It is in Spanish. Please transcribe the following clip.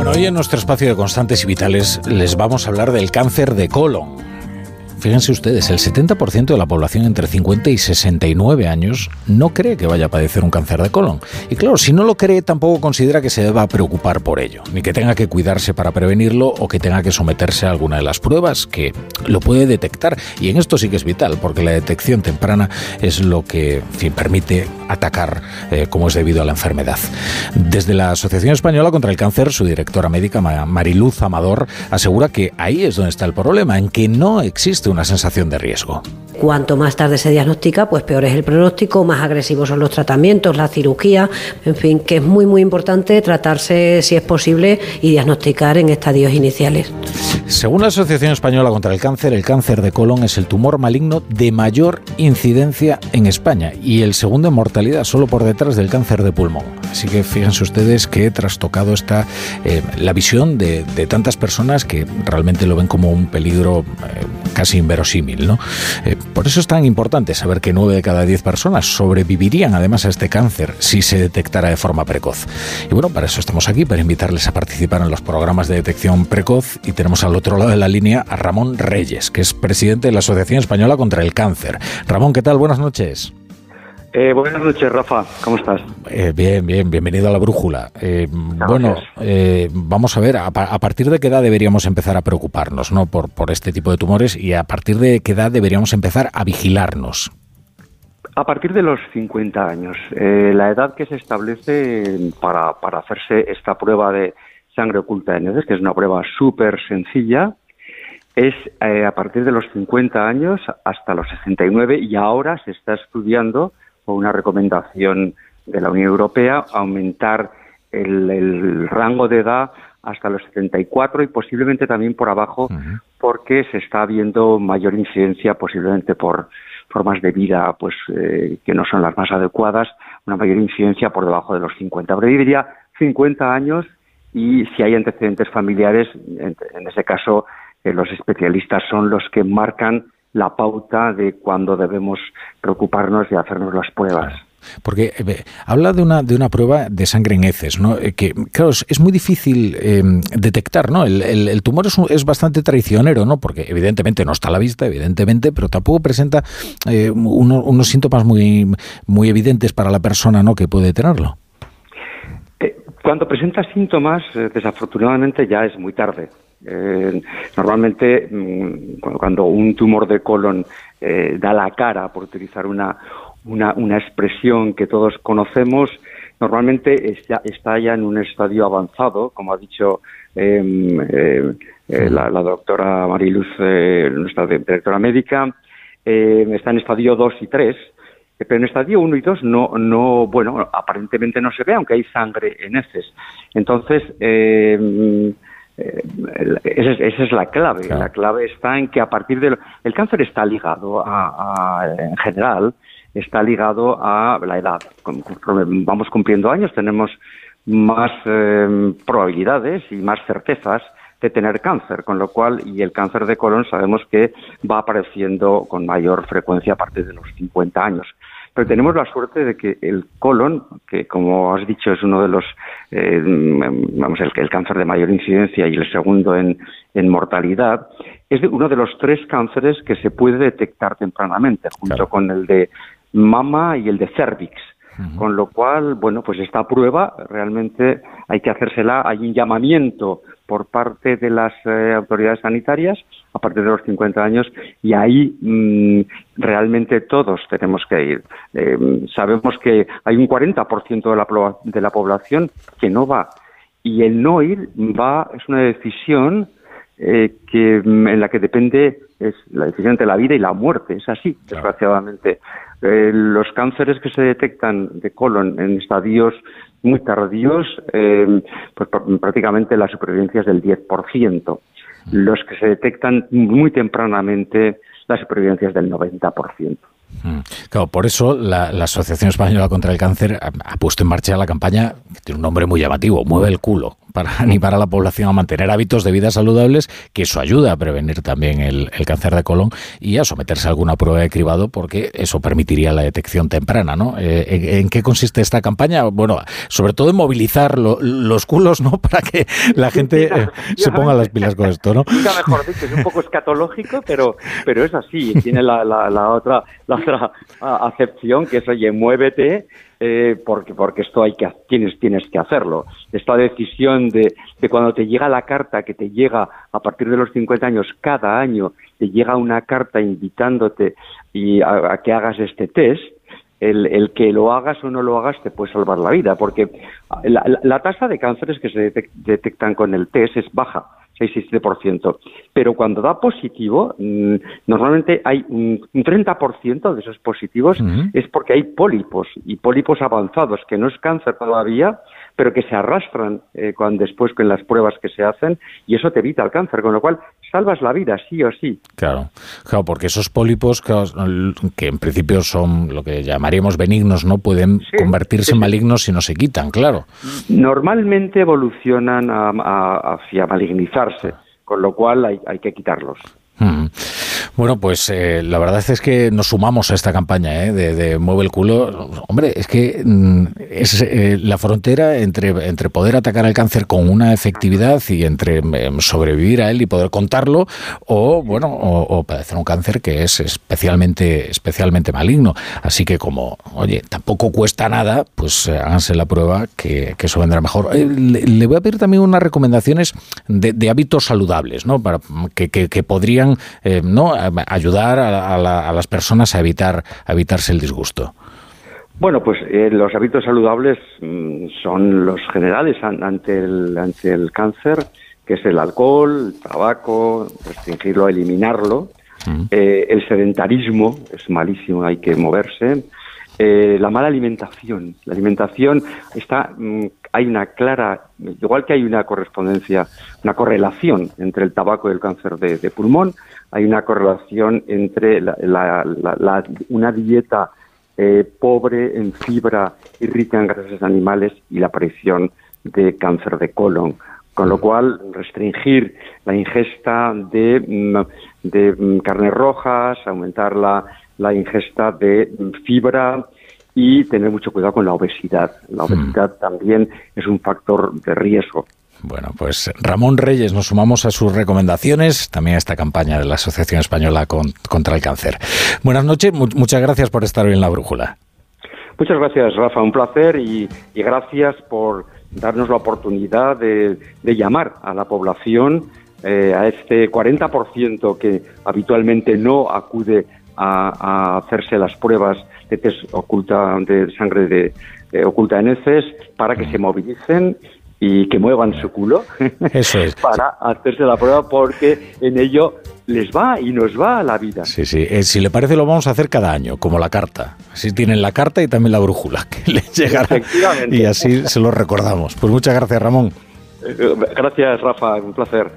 Bueno, hoy en nuestro espacio de constantes y vitales les vamos a hablar del cáncer de colon Fíjense ustedes, el 70% de la población entre 50 y 69 años no cree que vaya a padecer un cáncer de colon. Y claro, si no lo cree, tampoco considera que se deba preocupar por ello, ni que tenga que cuidarse para prevenirlo o que tenga que someterse a alguna de las pruebas que lo puede detectar. Y en esto sí que es vital, porque la detección temprana es lo que permite atacar eh, como es debido a la enfermedad. Desde la Asociación Española contra el Cáncer, su directora médica, Mariluz Amador, asegura que ahí es donde está el problema, en que no existe una sensación de riesgo. Cuanto más tarde se diagnostica, pues peor es el pronóstico, más agresivos son los tratamientos, la cirugía, en fin, que es muy muy importante tratarse si es posible y diagnosticar en estadios iniciales. Según la Asociación Española contra el Cáncer, el cáncer de colon es el tumor maligno de mayor incidencia en España y el segundo en mortalidad, solo por detrás del cáncer de pulmón. Así que fíjense ustedes que trastocado está eh, la visión de, tantas personas que realmente lo ven como un peligro eh, casi inverosímil. ¿no? Eh, por eso es tan importante saber que 9 de cada 10 personas sobrevivirían además a este cáncer si se detectara de forma precoz. Y bueno, para eso estamos aquí, para invitarles a participar en los programas de detección precoz y tenemos al otro lado de la línea a Ramón Reyes, que es presidente de la Asociación Española contra el Cáncer. Ramón, ¿qué tal? Buenas noches. Eh, buenas noches, Rafa. ¿Cómo estás? Eh, bien, bien. Bienvenido a la brújula. Eh, bueno, vamos a ver, a, partir de qué edad deberíamos empezar a preocuparnos ¿no? por, por este tipo de tumores y a partir de qué edad deberíamos empezar a vigilarnos. A partir de los 50 años, la edad que se establece para, para hacerse esta prueba de sangre oculta de heces, que es una prueba súper sencilla, es a partir de los 50 años hasta los 69 y ahora se está estudiando una recomendación de la Unión Europea aumentar el, rango de edad hasta los 74 y posiblemente también por abajo porque se está viendo mayor incidencia posiblemente por formas de vida pues eh, que no son las más adecuadas, una mayor incidencia por debajo de los 50. Pero yo diría 50 años y si hay antecedentes familiares, en, ese caso eh, los especialistas son los que marcan la pauta de cuándo debemos preocuparnos de hacernos las pruebas. Porque eh, habla de una, de una prueba de sangre en heces, ¿no? Eh, que, claro, es, muy difícil em, detectar, ¿no? El, el, tumor es, es, bastante traicionero, ¿no? Porque evidentemente no está a la vista, evidentemente, pero tampoco presenta eh, unos síntomas muy, muy evidentes para la persona, ¿no? Que puede tenerlo. Cuando presenta síntomas, desafortunadamente ya es muy tarde. Eh, normalmente, mm, cuando un tumor de colon eh, da la cara, por utilizar una, una, expresión que todos conocemos, normalmente está ya en un estadio avanzado, como ha dicho em, eh, la, doctora Mariluz, nuestra directora médica, está en estadio 2 y 3, pero en estadio 1 y 2 no, no, bueno, aparentemente no se ve, aunque hay sangre en heces. Entonces, eh, eh, esa, es, la clave. La clave está en que a partir del el cáncer está ligado a, en general está ligado a la edad. Vamos cumpliendo años, tenemos más em, probabilidades y más certezas de tener cáncer, con lo cual, y el cáncer de colon sabemos que va apareciendo con mayor frecuencia a partir de los 50 años. Pero tenemos la suerte de que el colon, que como has dicho es uno de los, eh, vamos, el, el cáncer de mayor incidencia y el segundo en, mortalidad, es uno de los tres cánceres que se puede detectar tempranamente, junto con el de mama y el de cervix. Con lo cual, bueno, pues esta prueba realmente hay que hacérsela, hay un llamamiento por parte de las eh, autoridades sanitarias a partir de los 50 años y ahí mm, realmente todos tenemos que ir. Eh, sabemos que hay un 40% de la, de la población que no va y el no ir va es una decisión eh, que mm, en la que depende es la decisión entre la vida y la muerte. Es así, desgraciadamente. los cánceres que se detectan de colon en estadios muy tardíos, eh, pues prácticamente la supervivencia es del 10%. Los que se detectan muy tempranamente, la supervivencia es del 90%. Mm. Claro, por eso la, Asociación Española contra el Cáncer ha, puesto en marcha la campaña, que tiene un nombre muy llamativo, Mueve el culo, para animar a la población a mantener hábitos de vida saludables, que eso ayuda a prevenir también el, cáncer de colon y a someterse a alguna prueba de cribado, porque eso permitiría la detección temprana, ¿no? Eh, ¿en, qué consiste esta campaña? Bueno, sobre todo en movilizar los culos, ¿no? Para que la gente eh, se ponga las pilas con esto, ¿no? mejor dicho, es un poco escatológico, pero, pero es así. Tiene la, la, otra, la otra acepción que es, oye, muévete eh, porque, porque esto hay que, tienes, tienes que hacerlo. Esta decisión de, de, cuando te llega la carta, que te llega a partir de los 50 años, cada año te llega una carta invitándote y a, que hagas este test, el, el, que lo hagas o no lo hagas te puede salvar la vida, porque la, la tasa de cánceres que se detectan con el test es baja 6-7%. Pero cuando da positivo, mm, normalmente hay un, 30% de esos positivos es porque hay pólipos y pólipos avanzados, que no es cáncer todavía, pero que se arrastran eh, cuando, después con las pruebas que se hacen y eso te evita el cáncer, con lo cual salvas la vida, sí o sí. Claro, claro porque esos pólipos que, en principio son lo que llamaríamos benignos, no pueden convertirse en malignos si no se quitan, claro. Normalmente evolucionan hacia malignizarse, con lo cual hay, hay que quitarlos. Mm. Bueno, pues eh, la verdad es que nos sumamos a esta campaña ¿eh? de, Mueve el culo. Hombre, es que mm, es eh, la frontera entre, entre poder atacar al cáncer con una efectividad y entre em, sobrevivir a él y poder contarlo, o bueno, o, padecer un cáncer que es especialmente, especialmente maligno. Así que como, oye, tampoco cuesta nada, pues háganse la prueba que, eso vendrá mejor. Le, voy a pedir también unas recomendaciones de, hábitos saludables, ¿no? Para que, que podrían, ¿no? Ayudar a, las personas a evitar a evitarse el disgusto? Bueno, pues eh, los hábitos saludables mm, son los generales ante el, ante el cáncer, que es el alcohol, el tabaco, restringirlo, eliminarlo. Mm. Eh, el sedentarismo es malísimo, hay que moverse. Eh, la mala alimentación. La alimentación está, mm, hay una clara, igual que hay una correspondencia, una correlación entre el tabaco y el cáncer de, pulmón, hay una correlación entre una dieta eh, pobre en fibra y rica en grasas animales y la aparición de cáncer de colon. Con lo cual, restringir la ingesta de, mm, de mm, carnes rojas, aumentar la, la ingesta de fibra y tener mucho cuidado con la obesidad. La hmm. obesidad también es un factor de riesgo. Bueno, pues Ramón Reyes, nos sumamos a sus recomendaciones, también a esta campaña de la Asociación Española contra el Cáncer. Buenas noches, muchas gracias por estar hoy en la Brújula. Muchas gracias, Rafa, un placer y, gracias por darnos la oportunidad de, llamar a la población, eh, a este 40% que habitualmente no acude a, hacerse las pruebas de test oculta de sangre de, oculta en heces para que se movilicen y que muevan su culo Eso es. para hacerse la prueba porque en ello les va y nos va a la vida. Sí, sí. Eh, si le parece lo vamos a hacer cada año, como la carta. Así tienen la carta y también la brújula que les llegará y así se lo recordamos. Pues muchas gracias, Ramón. Eh, gracias, Rafa. Un placer.